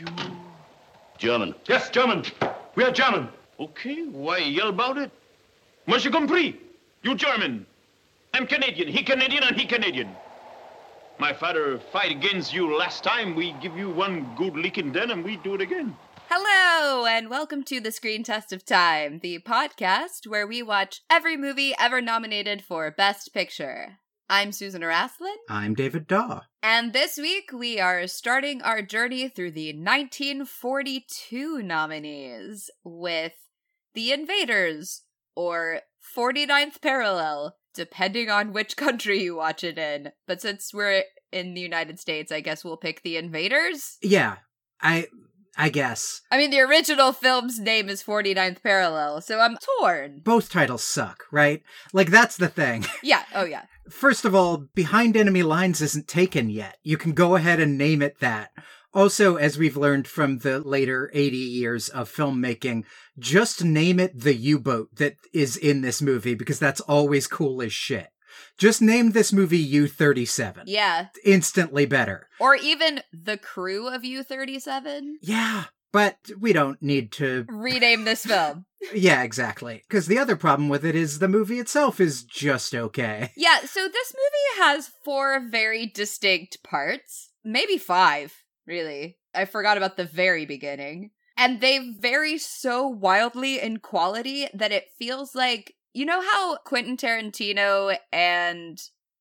you? German. Yes, German. We are German. Okay, why yell about it? Monsieur compris. You German. I'm Canadian. He Canadian and he Canadian. My father fight against you last time. We give you one good licking then and we do it again. Hello, and welcome to the Screen Test of Time, the podcast where we watch every movie ever nominated for Best Picture. I'm Susan Araslin, I'm David Daw. and this week we are starting our journey through the 1942 nominees with The Invaders, or 49th Parallel, depending on which country you watch it in. But since we're in the United States, I guess we'll pick The Invaders. Yeah, I I guess I mean, the original film's name is 49th Parallel, so I'm torn. both titles suck, right? Like that's the thing. Yeah, oh yeah. First of all, Behind Enemy Lines isn't taken yet. You can go ahead and name it that. Also, as we've learned from the later 80 years of filmmaking, just name it the U-boat that is in this movie because that's always cool as shit. Just name this movie U-37. Yeah. Instantly better. Or even the crew of U-37. Yeah, but we don't need to Rename this film. Yeah, exactly. Because the other problem with it is the movie itself is just okay. Yeah, so this movie has four very distinct parts. Maybe five, really. I forgot about the very beginning. And they vary so wildly in quality that it feels like you know how Quentin Tarantino and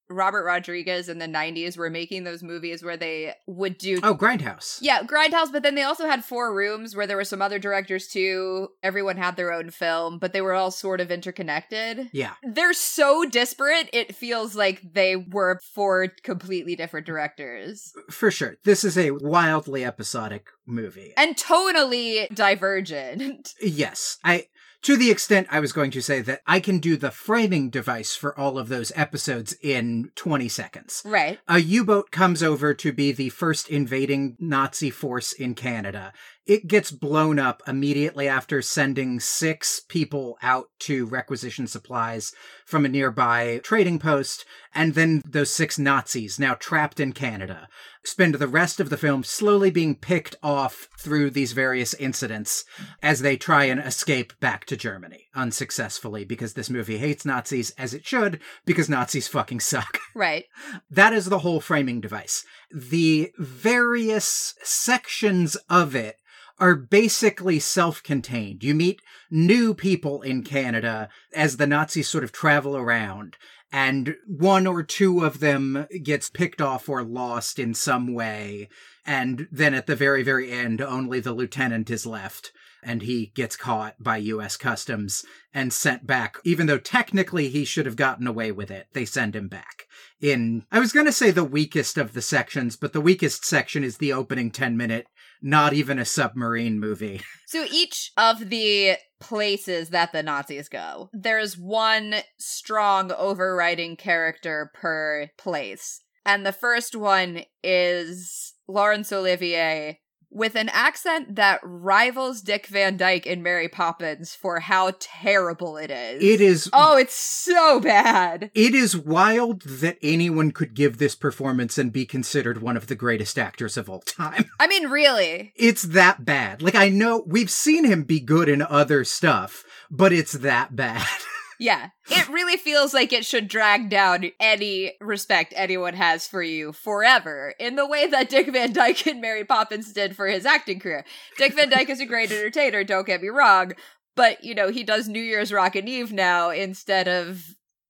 Robert Rodriguez in the 90s were making those movies where they would do Oh, Grindhouse. Yeah, Grindhouse, but then they also had four rooms where there were some other directors too. Everyone had their own film, but they were all sort of interconnected. Yeah. They're so disparate, it feels like they were four completely different directors. For sure. This is a wildly episodic movie. And tonally divergent. Yes. I to the extent I was going to say that I can do the framing device for all of those episodes in 20 seconds. right. A U-boat comes over to be the first invading Nazi force in Canada. It gets blown up immediately after sending six people out to requisition supplies from a nearby trading post, and then those six Nazis, now trapped in Canada, spend the rest of the film slowly being picked off through these various incidents as they try and escape back to Germany unsuccessfully because this movie hates Nazis as it should because Nazis fucking suck. Right. That is the whole framing device. The various sections of it are basically self contained. You meet new people in Canada as the Nazis sort of travel around, and one or two of them gets picked off or lost in some way. And then at the very, very end, only the lieutenant is left. And he gets caught by US Customs and sent back, even though technically he should have gotten away with it. They send him back in, I was going to say the weakest of the sections, but the weakest section is the opening 10 minute, not even a submarine movie. So each of the places that the Nazis go, there's one strong overriding character per place. And the first one is Laurence Olivier with an accent that rivals Dick Van Dyke in Mary Poppins for how terrible it is. It is Oh, it's so bad. It is wild that anyone could give this performance and be considered one of the greatest actors of all time. I mean, really. It's that bad. Like, I know we've seen him be good in other stuff, but it's that bad. Yeah. It really feels like it should drag down any respect anyone has for you forever in the way that Dick Van Dyke and Mary Poppins did for his acting career. Dick Van Dyke is a great entertainer, don't get me wrong, but you know, he does New Year's Rockin' Eve now instead of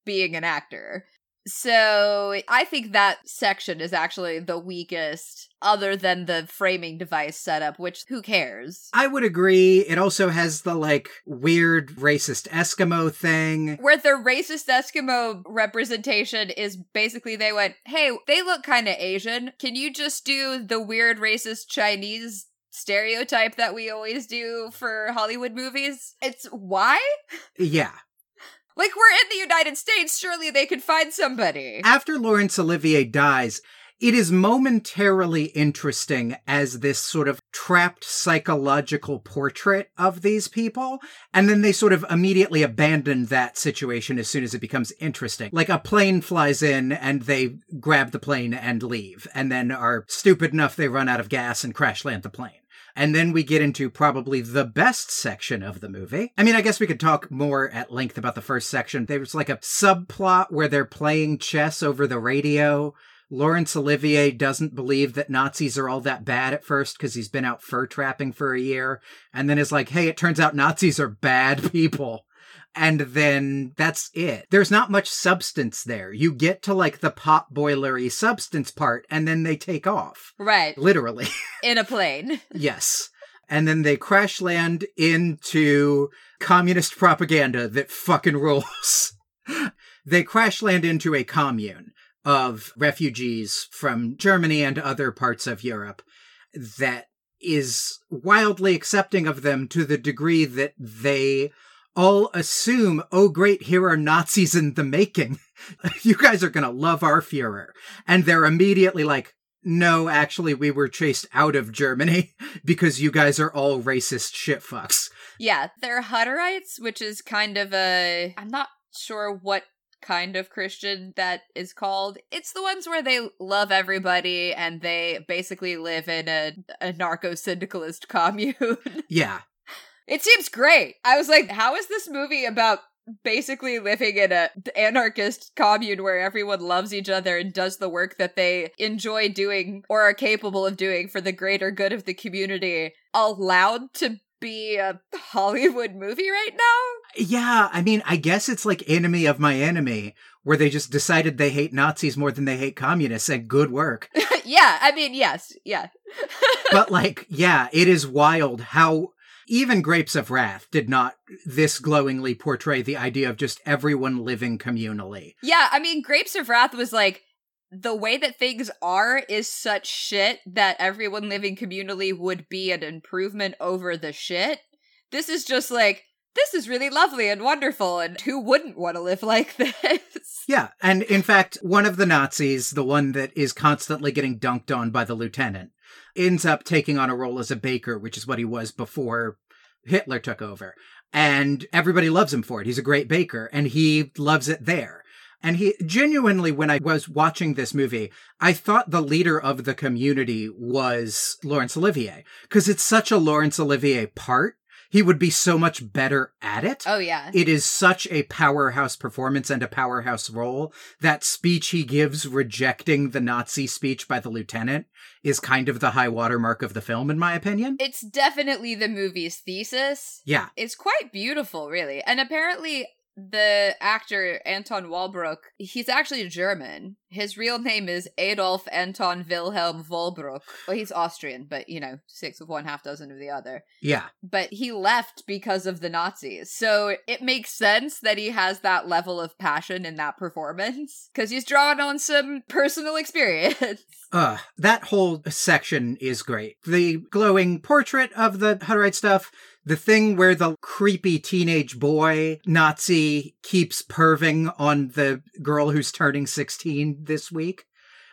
being an actor. So I think that section is actually the weakest, other than the framing device setup, which who cares? I would agree. It also has the, like, weird racist Eskimo thing. where the racist Eskimo representation is basically they went, hey, they look kind of Asian. Can you just do the weird racist Chinese stereotype that we always do for Hollywood movies? It's why? Yeah. Like, we're in the United States. Surely they could find somebody. After Laurence Olivier dies, it is momentarily interesting as this sort of trapped psychological portrait of these people. And then they sort of immediately abandon that situation as soon as it becomes interesting. Like a plane flies in and they grab the plane and leave, and then are stupid enough they run out of gas and crash land the plane. And then we get into probably the best section of the movie. I mean, I guess we could talk more at length about the first section. There's like a subplot where they're playing chess over the radio. Laurence Olivier doesn't believe that Nazis are all that bad at first because he's been out fur trapping for a year. And then is like, hey, it turns out Nazis are bad people and then that's it. There's not much substance there. You get to like the pot boilery substance part and then they take off. Right. Literally. In a plane. yes. And then they crash land into communist propaganda that fucking rules. they crash land into a commune of refugees from Germany and other parts of Europe that is wildly accepting of them to the degree that they all assume, oh great, here are Nazis in the making. you guys are gonna love our Fuhrer. And they're immediately like, no, actually, we were chased out of Germany because you guys are all racist shitfucks. Yeah, they're Hutterites, which is kind of a. I'm not sure what kind of Christian that is called. It's the ones where they love everybody and they basically live in a, anarcho syndicalist commune. Yeah. It seems great. I was like, how is this movie about basically living in a anarchist commune where everyone loves each other and does the work that they enjoy doing or are capable of doing for the greater good of the community allowed to be a Hollywood movie right now? Yeah, I mean, I guess it's like Enemy of My Enemy, where they just decided they hate Nazis more than they hate communists, and good work. yeah, I mean, yes, yeah. but like, yeah, it is wild how even Grapes of Wrath did not this glowingly portray the idea of just everyone living communally. Yeah, I mean, Grapes of Wrath was like, the way that things are is such shit that everyone living communally would be an improvement over the shit. This is just like, this is really lovely and wonderful, and who wouldn't want to live like this? Yeah, and in fact, one of the Nazis, the one that is constantly getting dunked on by the lieutenant, ends up taking on a role as a baker, which is what he was before Hitler took over. And everybody loves him for it. He's a great baker and he loves it there. And he genuinely, when I was watching this movie, I thought the leader of the community was Laurence Olivier because it's such a Laurence Olivier part he would be so much better at it. Oh, yeah. It is such a powerhouse performance and a powerhouse role. That speech he gives rejecting the Nazi speech by the lieutenant is kind of the high watermark of the film, in my opinion. It's definitely the movie's thesis. Yeah. It's quite beautiful, really. And apparently, the actor Anton Walbrook, he's actually German. His real name is Adolf Anton Wilhelm Wohlbrück. Well, he's Austrian, but you know, six of one, half dozen of the other. Yeah. But he left because of the Nazis. So it makes sense that he has that level of passion in that performance because he's drawn on some personal experience. Uh, that whole section is great. The glowing portrait of the Hutterite stuff, the thing where the creepy teenage boy Nazi keeps perving on the girl who's turning 16 this week.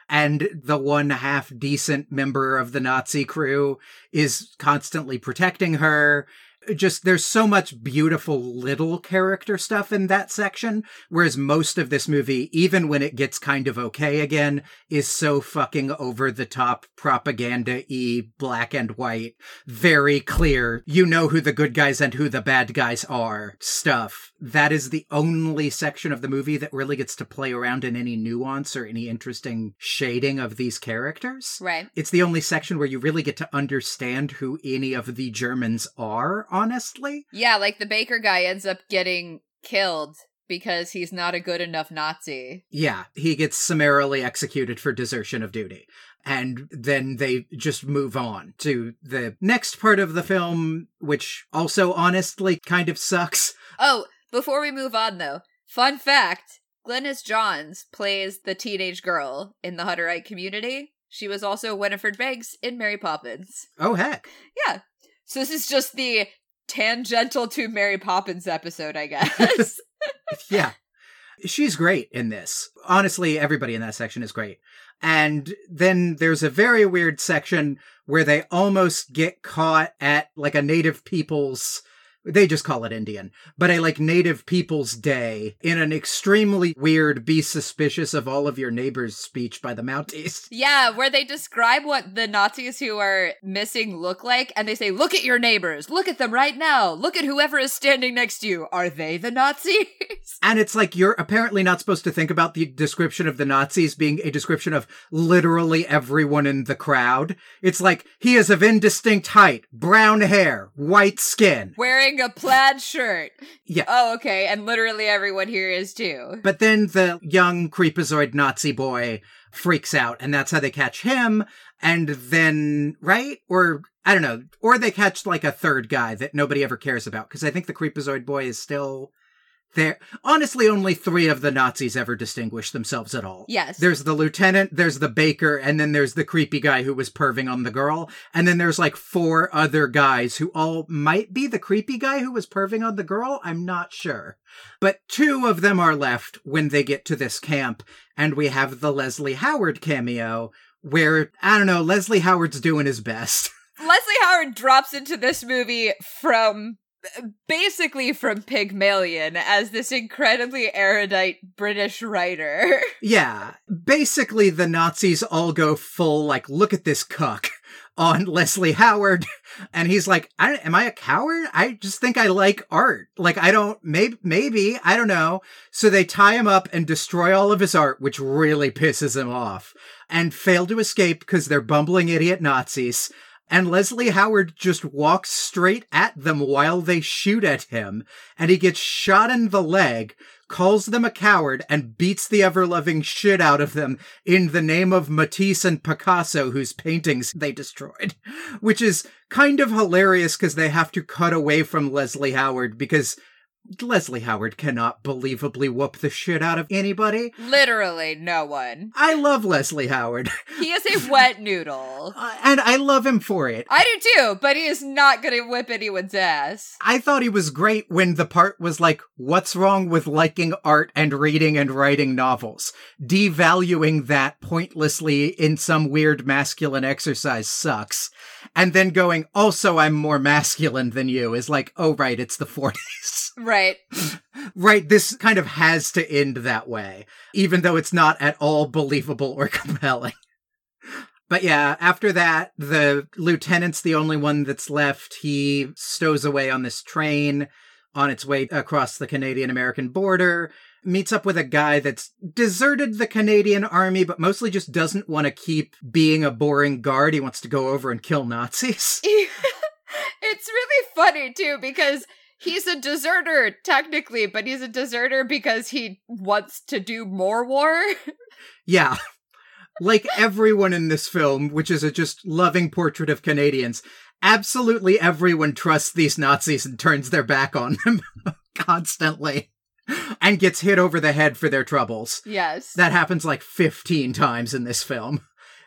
And the one half decent member of the Nazi crew is constantly protecting her just there's so much beautiful little character stuff in that section whereas most of this movie even when it gets kind of okay again is so fucking over the top propaganda e black and white very clear you know who the good guys and who the bad guys are stuff. That is the only section of the movie that really gets to play around in any nuance or any interesting shading of these characters. Right. It's the only section where you really get to understand who any of the germans are honestly. Yeah, like the baker guy ends up getting killed because he's not a good enough Nazi. Yeah, he gets summarily executed for desertion of duty. And then they just move on to the next part of the film, which also honestly kind of sucks. Oh, before we move on though, fun fact Glynis Johns plays the teenage girl in the Hutterite community. She was also Winifred Banks in Mary Poppins. Oh, heck. Yeah. So this is just the tangential to Mary Poppins episode, I guess. yeah. She's great in this. Honestly, everybody in that section is great. And then there's a very weird section where they almost get caught at like a native people's they just call it Indian, but a like Native Peoples Day in an extremely weird be suspicious of all of your neighbors speech by the Mounties. Yeah, where they describe what the Nazis who are missing look like, and they say, Look at your neighbors. Look at them right now. Look at whoever is standing next to you. Are they the Nazis? And it's like you're apparently not supposed to think about the description of the Nazis being a description of literally everyone in the crowd. It's like he is of indistinct height, brown hair, white skin. Wearing a plaid shirt. Yeah. Oh, okay. And literally everyone here is too. But then the young creepazoid Nazi boy freaks out, and that's how they catch him. And then, right? Or, I don't know. Or they catch like a third guy that nobody ever cares about, because I think the creepazoid boy is still there. Honestly, only three of the Nazis ever distinguish themselves at all. Yes. There's the lieutenant, there's the baker, and then there's the creepy guy who was perving on the girl. And then there's like four other guys who all might be the creepy guy who was perving on the girl. I'm not sure. But two of them are left when they get to this camp, and we have the Leslie Howard cameo, where, I don't know, Leslie Howard's doing his best. Leslie Howard drops into this movie from basically from Pygmalion as this incredibly erudite British writer. Yeah. Basically, the Nazis all go full, like, look at this cuck on Leslie Howard. And he's like, I, am I a coward? I just think I like art. Like, I don't, maybe, maybe, I don't know. So they tie him up and destroy all of his art, which really pisses him off and fail to escape because they're bumbling idiot Nazis. And Leslie Howard just walks straight at them while they shoot at him, and he gets shot in the leg, calls them a coward, and beats the ever loving shit out of them in the name of Matisse and Picasso, whose paintings they destroyed. Which is kind of hilarious because they have to cut away from Leslie Howard because Leslie Howard cannot believably whoop the shit out of anybody. Literally no one. I love Leslie Howard. He is a wet noodle. Uh, and I love him for it. I do too, but he is not going to whip anyone's ass. I thought he was great when the part was like, what's wrong with liking art and reading and writing novels? Devaluing that pointlessly in some weird masculine exercise sucks. And then going, also, I'm more masculine than you is like, oh, right, it's the 40s. Right. right, right, this kind of has to end that way, even though it's not at all believable or compelling. But yeah, after that, the lieutenant's the only one that's left. He stows away on this train on its way across the Canadian American border, meets up with a guy that's deserted the Canadian army, but mostly just doesn't want to keep being a boring guard. He wants to go over and kill Nazis. it's really funny too because he's a deserter technically, but he's a deserter because he wants to do more war. Yeah. Like everyone in this film, which is a just loving portrait of Canadians, absolutely everyone trusts these Nazis and turns their back on them constantly and gets hit over the head for their troubles. Yes. That happens like 15 times in this film.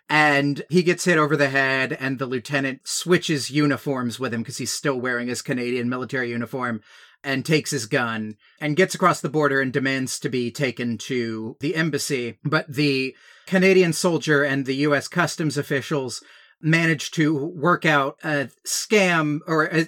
And he gets hit over the head, and the lieutenant switches uniforms with him because he's still wearing his Canadian military uniform and takes his gun and gets across the border and demands to be taken to the embassy. But the Canadian soldier and the US customs officials manage to work out a scam or a,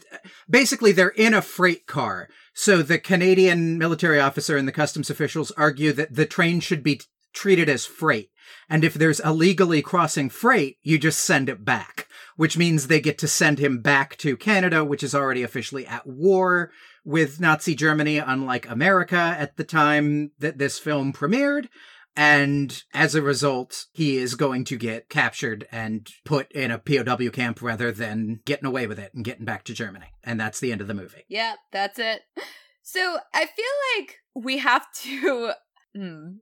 basically they're in a freight car. So the Canadian military officer and the customs officials argue that the train should be treated as freight. And if there's illegally crossing freight, you just send it back, which means they get to send him back to Canada, which is already officially at war with Nazi Germany, unlike America at the time that this film premiered. And as a result, he is going to get captured and put in a POW camp rather than getting away with it and getting back to Germany. And that's the end of the movie. Yeah, that's it. So I feel like we have to. Hmm,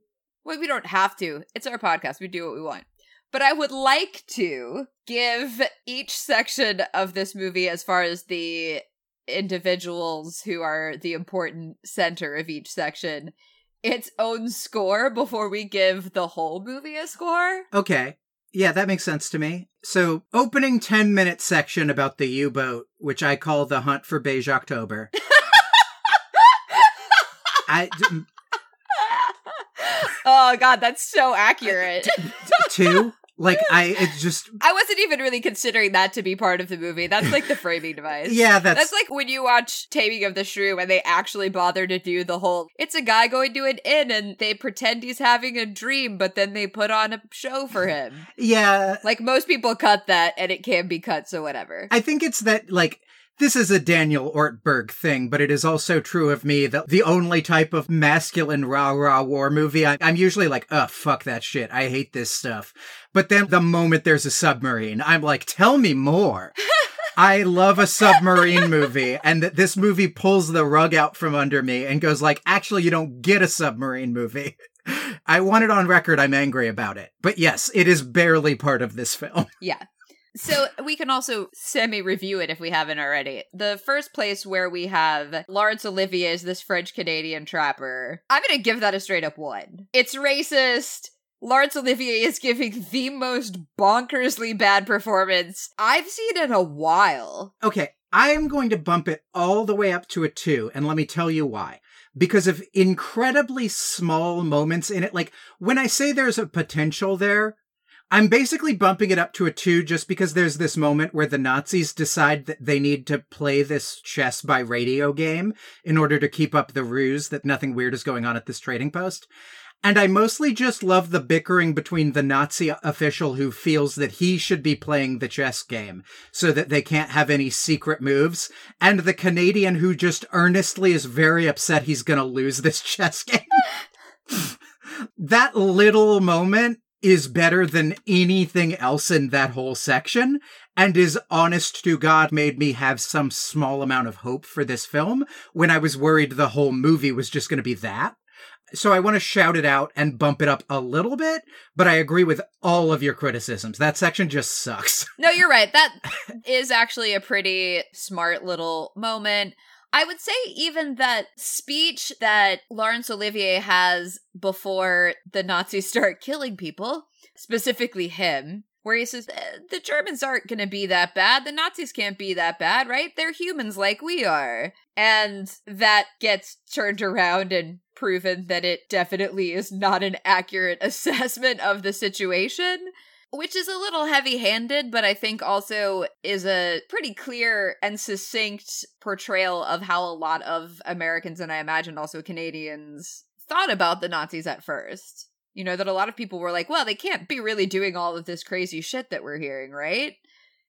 well, we don't have to. It's our podcast. We do what we want. But I would like to give each section of this movie, as far as the individuals who are the important center of each section, its own score before we give the whole movie a score. Okay. Yeah, that makes sense to me. So, opening 10 minute section about the U boat, which I call the hunt for Beige October. I, oh, God, that's so accurate. two, Like I, it's just I wasn't even really considering that to be part of the movie. That's like the framing device. yeah. That's, That's like when you watch Taming of the Shrew and they actually bother to do the whole it's a guy going to an inn and they pretend he's having a dream, but then they put on a show for him. yeah. Like most people cut that and it can be cut, so whatever. I think it's that like this is a Daniel Ortberg thing, but it is also true of me that the only type of masculine rah rah war movie I, I'm usually like, oh fuck that shit, I hate this stuff. But then the moment there's a submarine, I'm like, tell me more. I love a submarine movie, and that this movie pulls the rug out from under me and goes like, actually, you don't get a submarine movie. I want it on record. I'm angry about it, but yes, it is barely part of this film. Yeah. So we can also semi review it if we haven't already. The first place where we have Laurence Olivier is this French Canadian trapper. I'm going to give that a straight up one. It's racist. Laurence Olivier is giving the most bonkersly bad performance I've seen in a while. Okay, I am going to bump it all the way up to a two, and let me tell you why. Because of incredibly small moments in it. Like, when I say there's a potential there, I'm basically bumping it up to a two just because there's this moment where the Nazis decide that they need to play this chess by radio game in order to keep up the ruse that nothing weird is going on at this trading post. And I mostly just love the bickering between the Nazi official who feels that he should be playing the chess game so that they can't have any secret moves, and the Canadian who just earnestly is very upset he's gonna lose this chess game. that little moment is better than anything else in that whole section and is honest to God made me have some small amount of hope for this film when I was worried the whole movie was just going to be that. So I want to shout it out and bump it up a little bit, but I agree with all of your criticisms. That section just sucks. No, you're right. That is actually a pretty smart little moment. I would say even that speech that Laurence Olivier has before the Nazis start killing people, specifically him, where he says, "Eh, the Germans aren't going to be that bad. The Nazis can't be that bad, right? They're humans like we are. And that gets turned around and proven that it definitely is not an accurate assessment of the situation. Which is a little heavy handed, but I think also is a pretty clear and succinct portrayal of how a lot of Americans, and I imagine also Canadians, thought about the Nazis at first. You know, that a lot of people were like, well, they can't be really doing all of this crazy shit that we're hearing, right?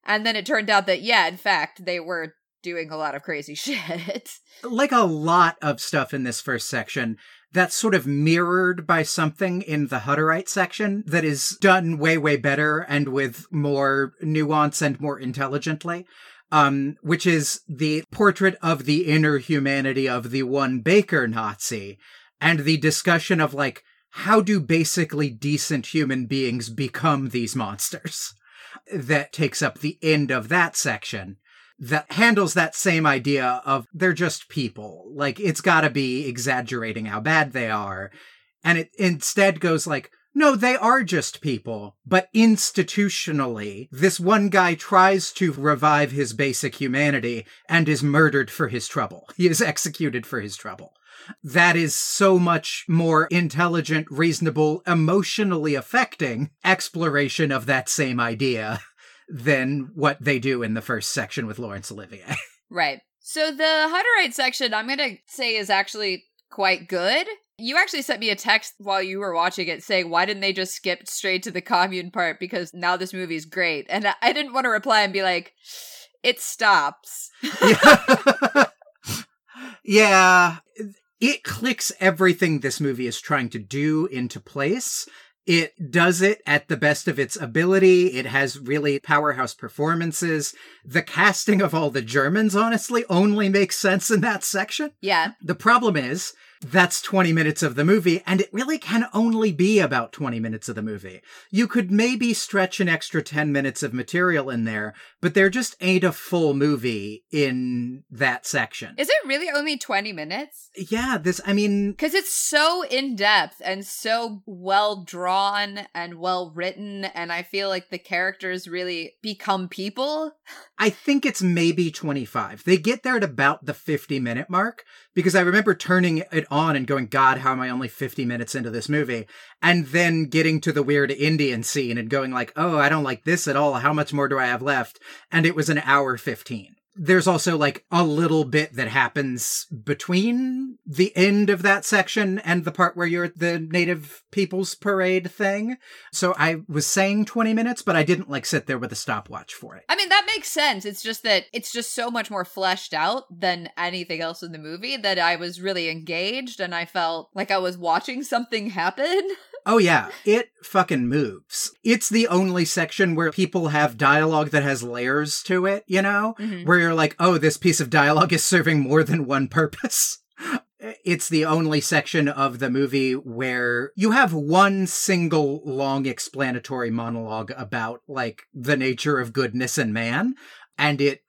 And then it turned out that, yeah, in fact, they were doing a lot of crazy shit. like a lot of stuff in this first section that's sort of mirrored by something in the Hutterite section that is done way, way better and with more nuance and more intelligently. Um, which is the portrait of the inner humanity of the one Baker Nazi and the discussion of like, how do basically decent human beings become these monsters? That takes up the end of that section that handles that same idea of they're just people. Like it's gotta be exaggerating how bad they are. And it instead goes like, no, they are just people, but institutionally, this one guy tries to revive his basic humanity and is murdered for his trouble. He is executed for his trouble. That is so much more intelligent, reasonable, emotionally affecting exploration of that same idea than what they do in the first section with Laurence Olivier. right. So the Hutterite section, I'm going to say, is actually quite good. You actually sent me a text while you were watching it saying, why didn't they just skip straight to the commune part? Because now this movie's great. And I didn't want to reply and be like, it stops. yeah. yeah. It clicks everything this movie is trying to do into place. It does it at the best of its ability. It has really powerhouse performances. The casting of all the Germans, honestly, only makes sense in that section. Yeah. The problem is, that's 20 minutes of the movie, and it really can only be about 20 minutes of the movie. You could maybe stretch an extra 10 minutes of material in there, but there just ain't a full movie in that section. Is it really only 20 minutes? Yeah, this, I mean. Because it's so in depth and so well drawn and well written, and I feel like the characters really become people. I think it's maybe 25. They get there at about the 50 minute mark because I remember turning it on and going, God, how am I only 50 minutes into this movie? And then getting to the weird Indian scene and going like, oh, I don't like this at all. How much more do I have left? And it was an hour 15 there's also like a little bit that happens between the end of that section and the part where you're at the native people's parade thing. So I was saying 20 minutes, but I didn't like sit there with a stopwatch for it. I mean, that makes sense. It's just that it's just so much more fleshed out than anything else in the movie that I was really engaged and I felt like I was watching something happen. Oh yeah, it fucking moves. It's the only section where people have dialogue that has layers to it, you know? Mhm. Where you're like, "Oh, this piece of dialogue is serving more than one purpose." It's the only section of the movie where you have one single long explanatory monologue about like the nature of goodness and man and it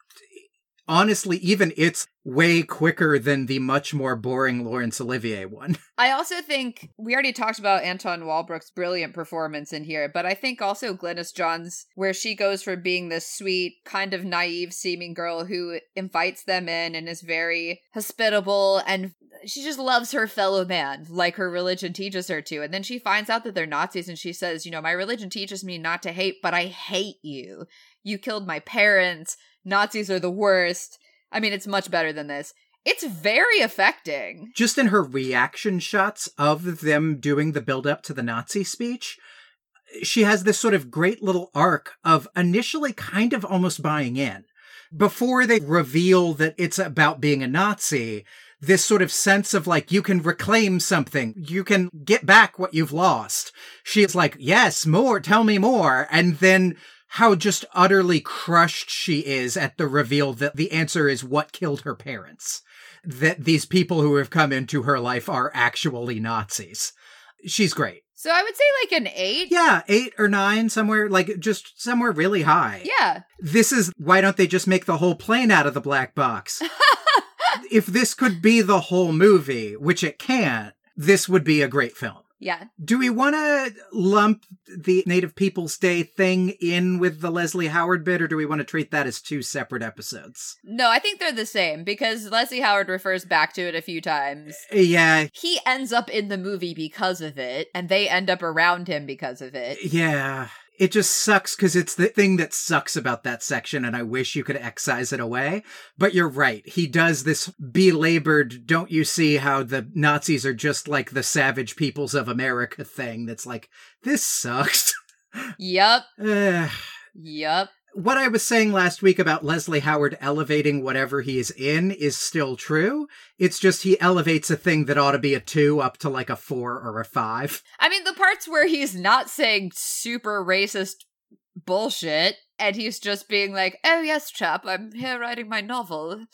honestly even it's way quicker than the much more boring Laurence Olivier one. I also think we already talked about Anton Walbrook's brilliant performance in here, but I think also Glynis Johns', where she goes from being this sweet, kind of naive seeming girl who invites them in and is very hospitable and she just loves her fellow man like her religion teaches her to. And then she finds out that they're Nazis and she says, You know, my religion teaches me not to hate, but I hate you. You killed my parents. Nazis are the worst. I mean, it's much better than this. It's very affecting. just in her reaction shots of them doing the build up to the Nazi speech, she has this sort of great little arc of initially kind of almost buying in. Before they reveal that it's about being a Nazi, this sort of sense of like, you can reclaim something, you can get back what you've lost. She's like, yes, more, tell me more. And then how just utterly crushed she is at the reveal that the answer is what killed her parents that these people who have come into her life are actually Nazis. She's great. So I would say like an eight. Yeah, eight or nine, somewhere, like just somewhere really high. Yeah. This is why don't they just make the whole plane out of the black box? if this could be the whole movie, which it can't, this would be a great film. Yeah. Do we want to lump the Native Peoples Day thing in with the Leslie Howard bit, or do we want to treat that as two separate episodes? No, I think they're the same because Leslie Howard refers back to it a few times. Uh, yeah, He ends up in the movie because of it, and they end up around him because of it. Yeah. It just sucks because it's the thing that sucks about that section, and I wish you could excise it away. But you're right. He does this belabored, don't you see how the Nazis are just like the savage peoples of America thing that's like, this sucks. Yep. Ugh. What I was saying last week about Leslie Howard elevating whatever he is in is still true. It's just he elevates a thing that ought to be a two up to like a four or a five. I mean, the parts where he's not saying super racist bullshit, and he's just being like, oh, yes, chap, I'm here writing my novel.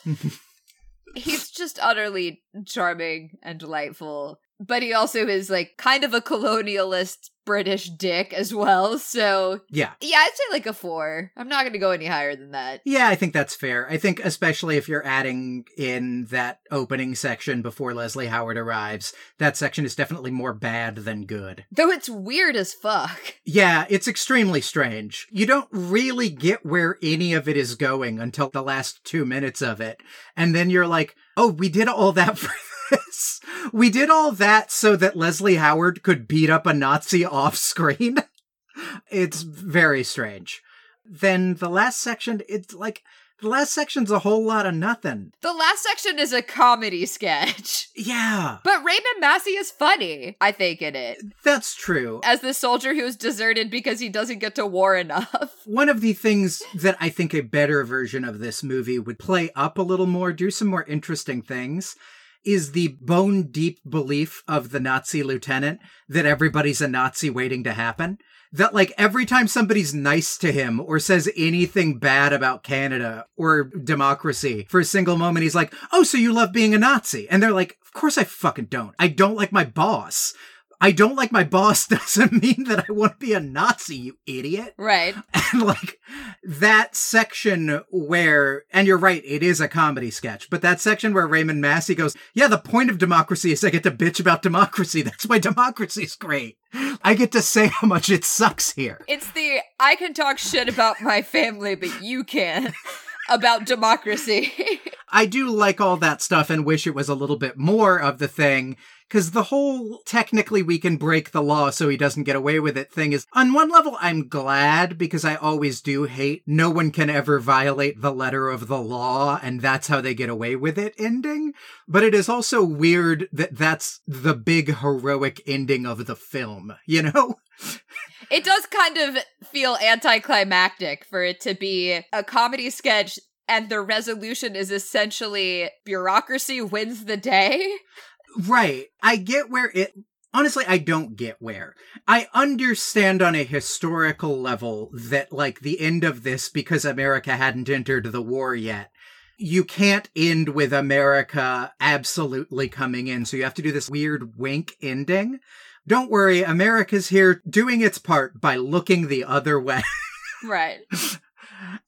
he's just utterly charming and delightful. But he also is like kind of a colonialist British dick as well. So, Yeah. yeah, I'd say like a four. I'm not going to go any higher than that. Yeah, I think that's fair. I think especially if you're adding in that opening section before Leslie Howard arrives, that section is definitely more bad than good. Though it's weird as fuck. Yeah, it's extremely strange. You don't really get where any of it is going until the last two minutes of it. And then you're like, oh, we did all that for this. We did all that so that Leslie Howard could beat up a Nazi off screen. it's very strange. Then the last section, it's like, the last section's a whole lot of nothing. The last section is a comedy sketch. Yeah, But Raymond Massey is funny, I think, in it. that's true. As the soldier who's deserted because he doesn't get to war enough. One of the things that I think a better version of this movie would play up a little more, do some more interesting things, is the bone deep belief of the Nazi lieutenant that everybody's a Nazi waiting to happen. That, like, every time somebody's nice to him or says anything bad about Canada or democracy for a single moment, he's like, Oh, so you love being a Nazi? And they're like, Of course I fucking don't. I don't like my boss. I don't like my boss doesn't mean that I want to be a Nazi, you idiot Right. and like that section where and you're right it is a comedy sketch but that section where raymond massey goes yeah the point of democracy is i get to bitch about democracy that's why democracy's great i get to say how much it sucks here It's the I can talk shit about my family, but you can't about democracy. I do like all that stuff and wish it was a little bit more of the thing. Cause the whole technically we can break the law so he doesn't get away with it thing is on one level I'm glad because I always do hate no one can ever violate the letter of the law and that's how they get away with it ending. But it is also weird that that's the big heroic ending of the film, you know? It does kind of feel anticlimactic for it to be a comedy sketch and the resolution is essentially bureaucracy wins the day. Right. I get where it. Honestly, I don't get where. I understand on a historical level that, like, the end of this, because America hadn't entered the war yet, you can't end with America absolutely coming in. So you have to do this weird wink ending. Don't worry, America's here doing its part by looking the other way. Right.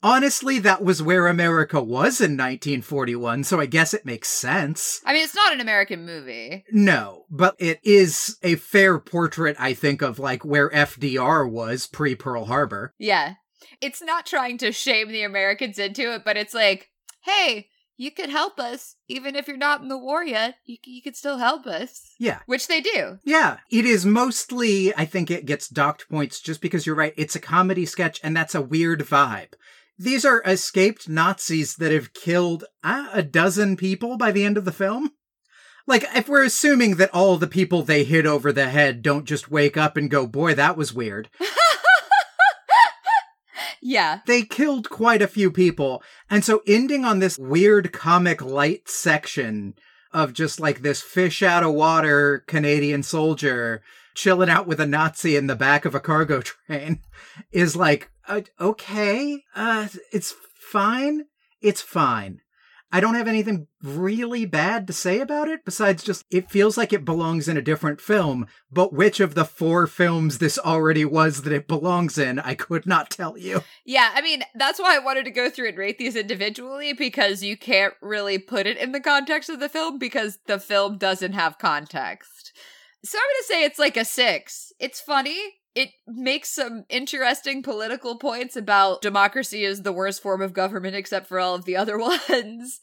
Honestly, that was where America was in 1941, so I guess it makes sense. I mean, it's not an American movie. No, but it is a fair portrait, I think, of like where FDR was pre Pearl Harbor. Yeah. It's not trying to shame the Americans into it, but it's like, hey, you could help us. Even if you're not in the war yet, you, you could still help us. Yeah. Which they do. Yeah, it is mostly, I think it gets docked points just because you're right. It's a comedy sketch and that's a weird vibe. These are escaped Nazis that have killed uh, a dozen people by the end of the film. Like, if we're assuming that all the people they hit over the head don't just wake up and go, boy, that was weird. yeah. They killed quite a few people. And so ending on this weird comic light section of just like this fish out of water Canadian soldier chilling out with a Nazi in the back of a cargo train is like, uh, okay, uh, it's fine. It's fine. I don't have anything really bad to say about it besides just it feels like it belongs in a different film, but which of the four films this already was that it belongs in, I could not tell you. Yeah, I mean, that's why I wanted to go through and rate these individually because you can't really put it in the context of the film because the film doesn't have context. So I'm going to say it's like a six. It's funny. It makes some interesting political points about democracy is the worst form of government except for all of the other ones.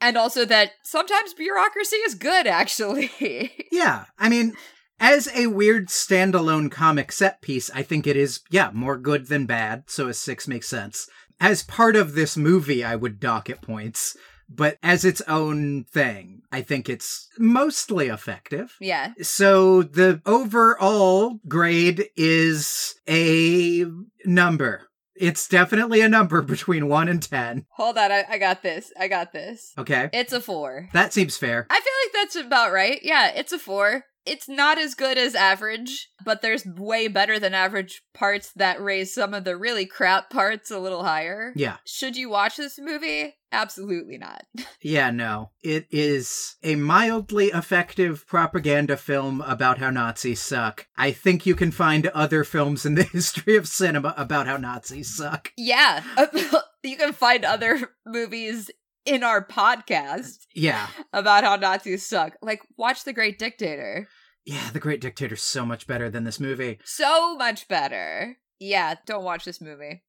And also that sometimes bureaucracy is good, actually. Yeah, I mean, as a weird standalone comic set piece, I think it is, yeah, more good than bad, so a six makes sense. As part of this movie, I would dock it points, but as its own thing, I think it's mostly effective. yeah. So the overall grade is a number. It's definitely a number between 1 and 10. Hold on, I, I got this. I got this. Okay. It's a four. That seems fair. I feel like that's about right. Yeah, it's a four. It's not as good as average, but there's way better than average parts that raise some of the really crap parts a little higher. Yeah. Should you watch this movie? Absolutely not. Yeah, no. It is a mildly effective propaganda film about how Nazis suck. I think you can find other films in the history of cinema about how Nazis suck. yeah. you can find other movies in our podcast Yeah. about how Nazis suck. Like, watch The Great Dictator. Yeah, The Great Dictator's so much better than this movie. So much better. Yeah, don't watch this movie.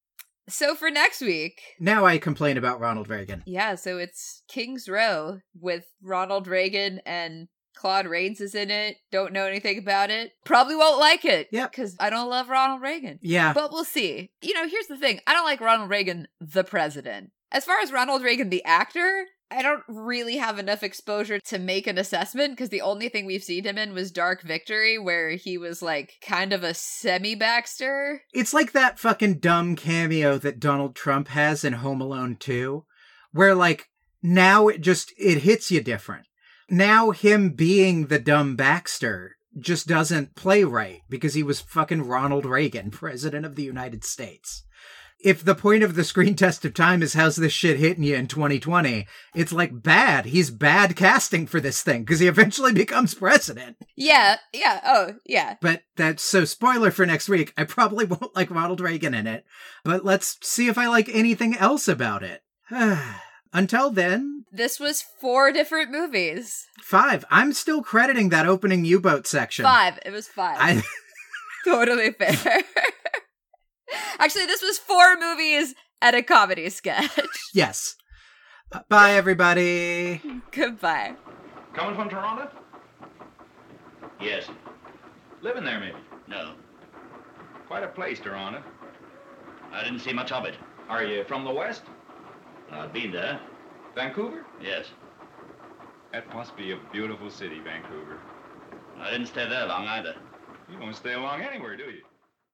So for next week, Now I complain about Ronald Reagan. Yeah, so it's Kings Row with Ronald Reagan and Claude Rains is in it. Don't know anything about it. Probably won't like it. Yeah. Because I don't love Ronald Reagan. Yeah. But we'll see. You know, here's the thing I don't like Ronald Reagan, the president. As far as Ronald Reagan, the actor, I don't really have enough exposure to make an assessment because the only thing we've seen him in was Dark Victory, where he was like kind of a semi Baxter. It's like that fucking dumb cameo that Donald Trump has in Home Alone 2, where like now it just it hits you different. Now him being the dumb Baxter just doesn't play right because he was fucking Ronald Reagan, president of the United States. If the point of the screen test of time is how's this shit hitting you in 2020, it's like bad. He's bad casting for this thing because he eventually becomes president. Yeah, yeah, oh, yeah. But that's so spoiler for next week. I probably won't like Ronald Reagan in it, but let's see if I like anything else about it. Until then, This was four different movies. five. I'm still crediting that opening U-boat section. Five. It was five. I totally fair. Actually, this was four movies and a comedy sketch. yes. Uh, bye, everybody. Goodbye. Coming from Toronto? Yes. Living there, maybe. No. Quite a place, Toronto. I didn't see much of it. Are you from the West? I've been there. Vancouver? Yes. That must be a beautiful city, Vancouver. I didn't stay there long either. You don't stay long anywhere, do you?